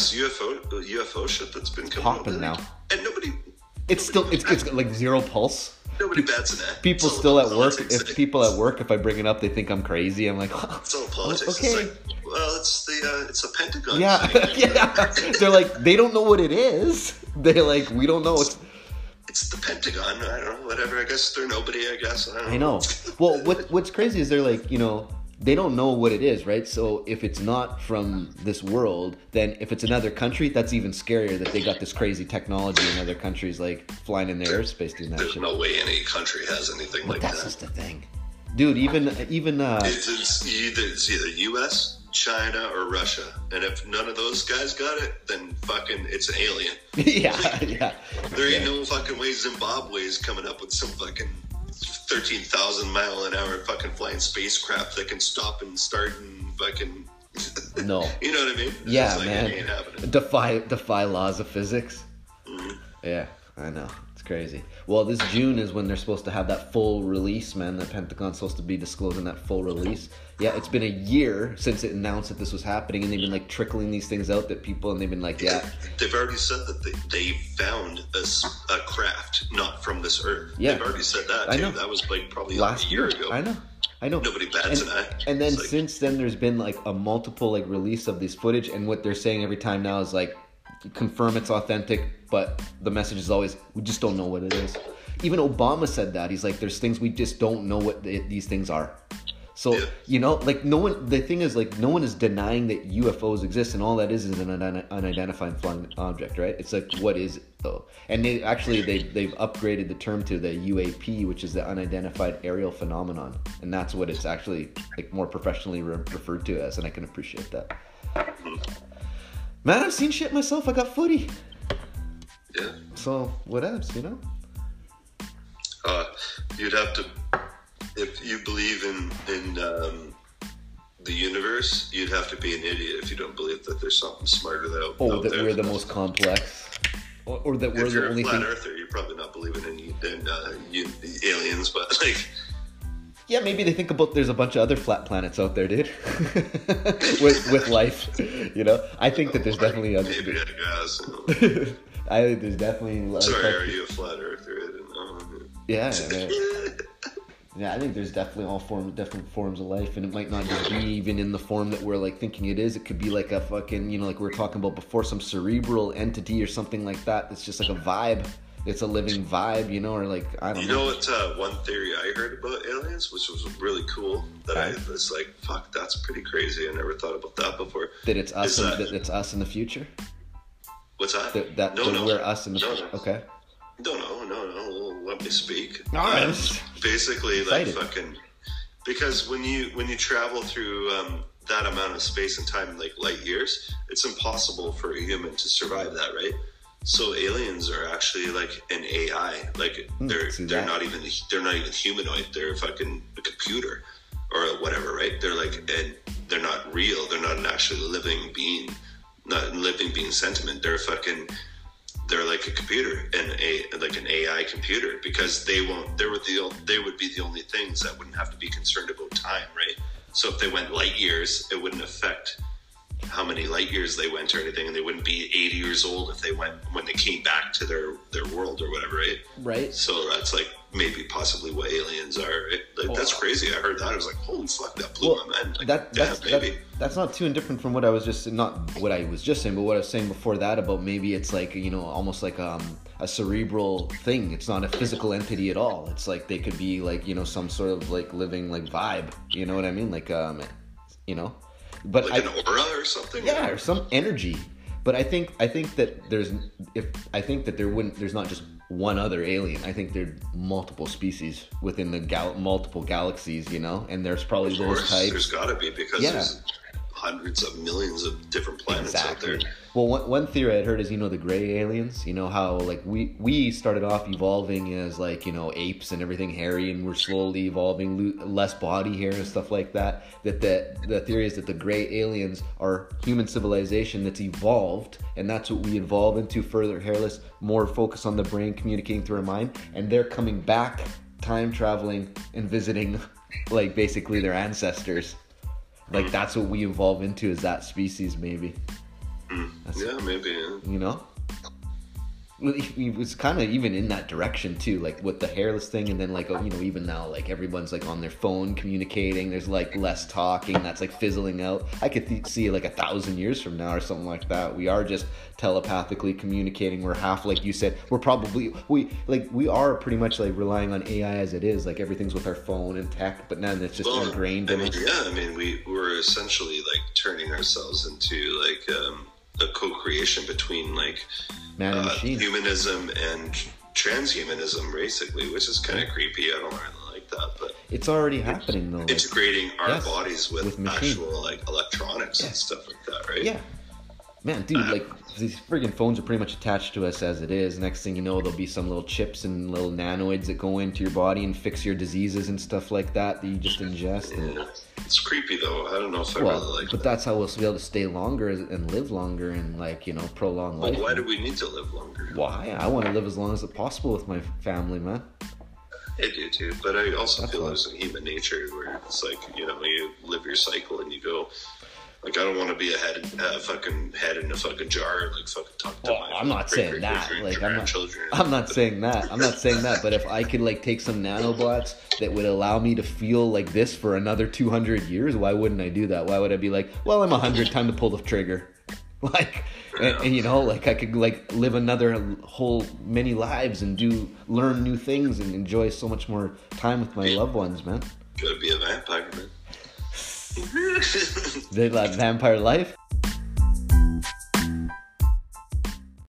this UFO UFO shit that's been coming Popping up now. and nobody It's still it's, it's like zero pulse. nobody bats an eye. People still at work. If people at work, if I bring it up, they think I'm crazy. I'm like, It's all politics. Okay. It's like, well, it's the uh, it's the Pentagon. yeah, thing. yeah. They're like, they don't know what it is. They're like, we don't know. It's It's the Pentagon. I don't know. Whatever. I guess they're nobody. I guess. I, don't I know. Well, what what's crazy is they're like, you know, they don't know what it is, right? So if it's not from this world, then if it's another country, that's even scarier that they got this crazy technology in other countries, like flying in their airspace doing that There's shit. no way any country has anything But like that's that. just the thing, dude. Even even uh, It's, it's either it's either U.S., China, or Russia, and if none of those guys got it, then fucking it's an alien. yeah, yeah. There ain't no fucking way Zimbabwe is coming up with some fucking thirteen thousand mile an hour fucking flying spacecraft that can stop and start and fucking. No. you know what I mean? It's Yeah, like, man. It ain't happening. Defy defy laws of physics. Mhm. Yeah, I know. Crazy. Well, this June is when they're supposed to have that full release, man. The Pentagon's supposed to be disclosing that full release. Yeah, it's been a year since it announced that this was happening, and they've been like trickling these things out that people, and they've been like, yeah, They've already said that they, they found a, a craft not from this earth. Yeah. They've already said that. I know. That was like probably last a year year. ago. I know, I know. Nobody bats and, an eye. and then like, since then, there's been like a multiple like release of this footage, and what they're saying every time now is like, confirm it's authentic, but the message is always, we just don't know what it is. Even Obama said that. He's like, there's things we just don't know what the, these things are. So you know, like no one. The thing is, like no one is denying that UFOs exist, and all that is is an un- unidentified flying object, right? It's like, what is it though? And they actually they they've upgraded the term to the UAP, which is the unidentified aerial phenomenon, and that's what it's actually like more professionally re- referred to as, and I can appreciate that. Man, I've seen shit myself. I got footy, yeah. so what else, you know? Uh, you'd have to, if you believe in in um, the universe, you'd have to be an idiot if you don't believe that there's something smarter out, Oh, out that there. we're the most complex, or, or that we're if the you're only a flat thing. earther, you're probably not believing in, in uh, you, aliens, but like, Yeah, maybe they think about there's a bunch of other flat planets out there, dude, with with life. You know, I think that there's definitely other. maybe I guess. I think there's definitely. Sorry, are you a flat earther? I didn't know. Yeah, yeah, yeah. I think there's definitely all forms, different forms of life, and it might not just be even in the form that we're like thinking it is. It could be like a fucking, you know, like we were talking about before, some cerebral entity or something like that. It's just like a vibe. It's a living vibe, you know, or like I don't know. You know. know what? Uh, one theory I heard about aliens, which was really cool, that I was like, "Fuck, that's pretty crazy." I never thought about that before. That it's us, and, that- that it's us in the future. What's that? That that, no, no, we're us in the no, future. no. Okay. No, no, no, no. Let me speak. All right. Um, basically, like fucking, because when you when you travel through um, that amount of space and time, like light years, it's impossible for a human to survive that, right? So aliens are actually like an AI. Like they're Hmm, they're that. not even they're not even humanoid. They're fucking a computer or whatever, right? They're like and they're not real. They're not an actually living being, not living being sentiment. They're fucking they're like a computer and a like an AI computer because they won't they were the they would be the only things that wouldn't have to be concerned about time, right? So if they went light years, it wouldn't affect how many light years they went or anything, and they wouldn't be 80 years old if they went when they came back to their their world or whatever, right? Right. So that's like maybe possibly what aliens are. It, like, that's crazy. I heard that. I was like, holy fuck, that blew Well, my mind. Like, that damn, that's maybe. that, that's not too indifferent from what I was just not what I was just saying, but what I was saying before that about maybe it's like you know almost like um, a cerebral thing. It's not a physical entity at all. It's like they could be like you know some sort of like living like vibe. You know what I mean? Like um, you know, but like I, an aura or something. yeah, or some energy. But I think I think that there's if I think that there wouldn't there's not just one other alien. I think there's multiple species within the gal- multiple galaxies, you know, and there's probably Of those course, types. there's got to be because Yeah. there's hundreds of millions of different planets out there. Well, one, one theory I'd heard is you know the gray aliens. You know how like we we started off evolving as like you know apes and everything hairy, and we're slowly evolving lo- less body hair and stuff like that. That the the theory is that the gray aliens are human civilization that's evolved, and that's what we evolve into further hairless, more focus on the brain, communicating through our mind, and they're coming back, time traveling and visiting, like basically their ancestors. Like hmm. that's what we evolve into as that species, maybe. That's- Yeah, maybe. Yeah. you know Well, he- he was kind of even in that direction too like with the hairless thing and then like oh, you know even now like everyone's like on their phone communicating there's like less talking that's like fizzling out i could th- see like a thousand years from now or something like that we are just telepathically communicating we're half like you said we're probably we like we are pretty much like relying on ai as it is like everything's with our phone and tech but then it's just Well, ingrained I in mean, us yeah, I mean, we we're essentially like turning ourselves into like um, a co-creation between like man and uh, humanism and transhumanism, basically, which is kind of creepy. I don't really like that, but it's already happening though like, integrating our Yes, bodies with, with actual like electronics Yeah. and stuff like that, right? Yeah. Man, dude, like these friggin' phones are pretty much attached to us as it is. Next thing you know, there'll be some little chips and little nanoids that go into your body and fix your diseases and stuff like that that you just ingest. And, Yeah. It's creepy though. I don't know if I well, really like but that. that's how we'll be able to stay longer and live longer and like you know prolong But life. why do we need to live longer? Why? I want to live as long as possible with my family, man. I do too, but I also That's feel there's a human nature where it's like you know you live your cycle and you go. Like I don't want to be a head, uh, fucking head in a fucking jar, like fucking talk to Well, my. I'm not saying that. Like, I'm not-. I'm not saying that. I'm not saying that. But if I could like take some nanobots that would allow me to feel like this for another 200 years, why wouldn't I do that? Why would I be like, well, I'm 100, time to pull the trigger? Like, and, and, you know, like I could like live another whole many lives and do learn new things and enjoy so much more time with my loved ones, man. Gotta be a vampire, man. They like vampire life.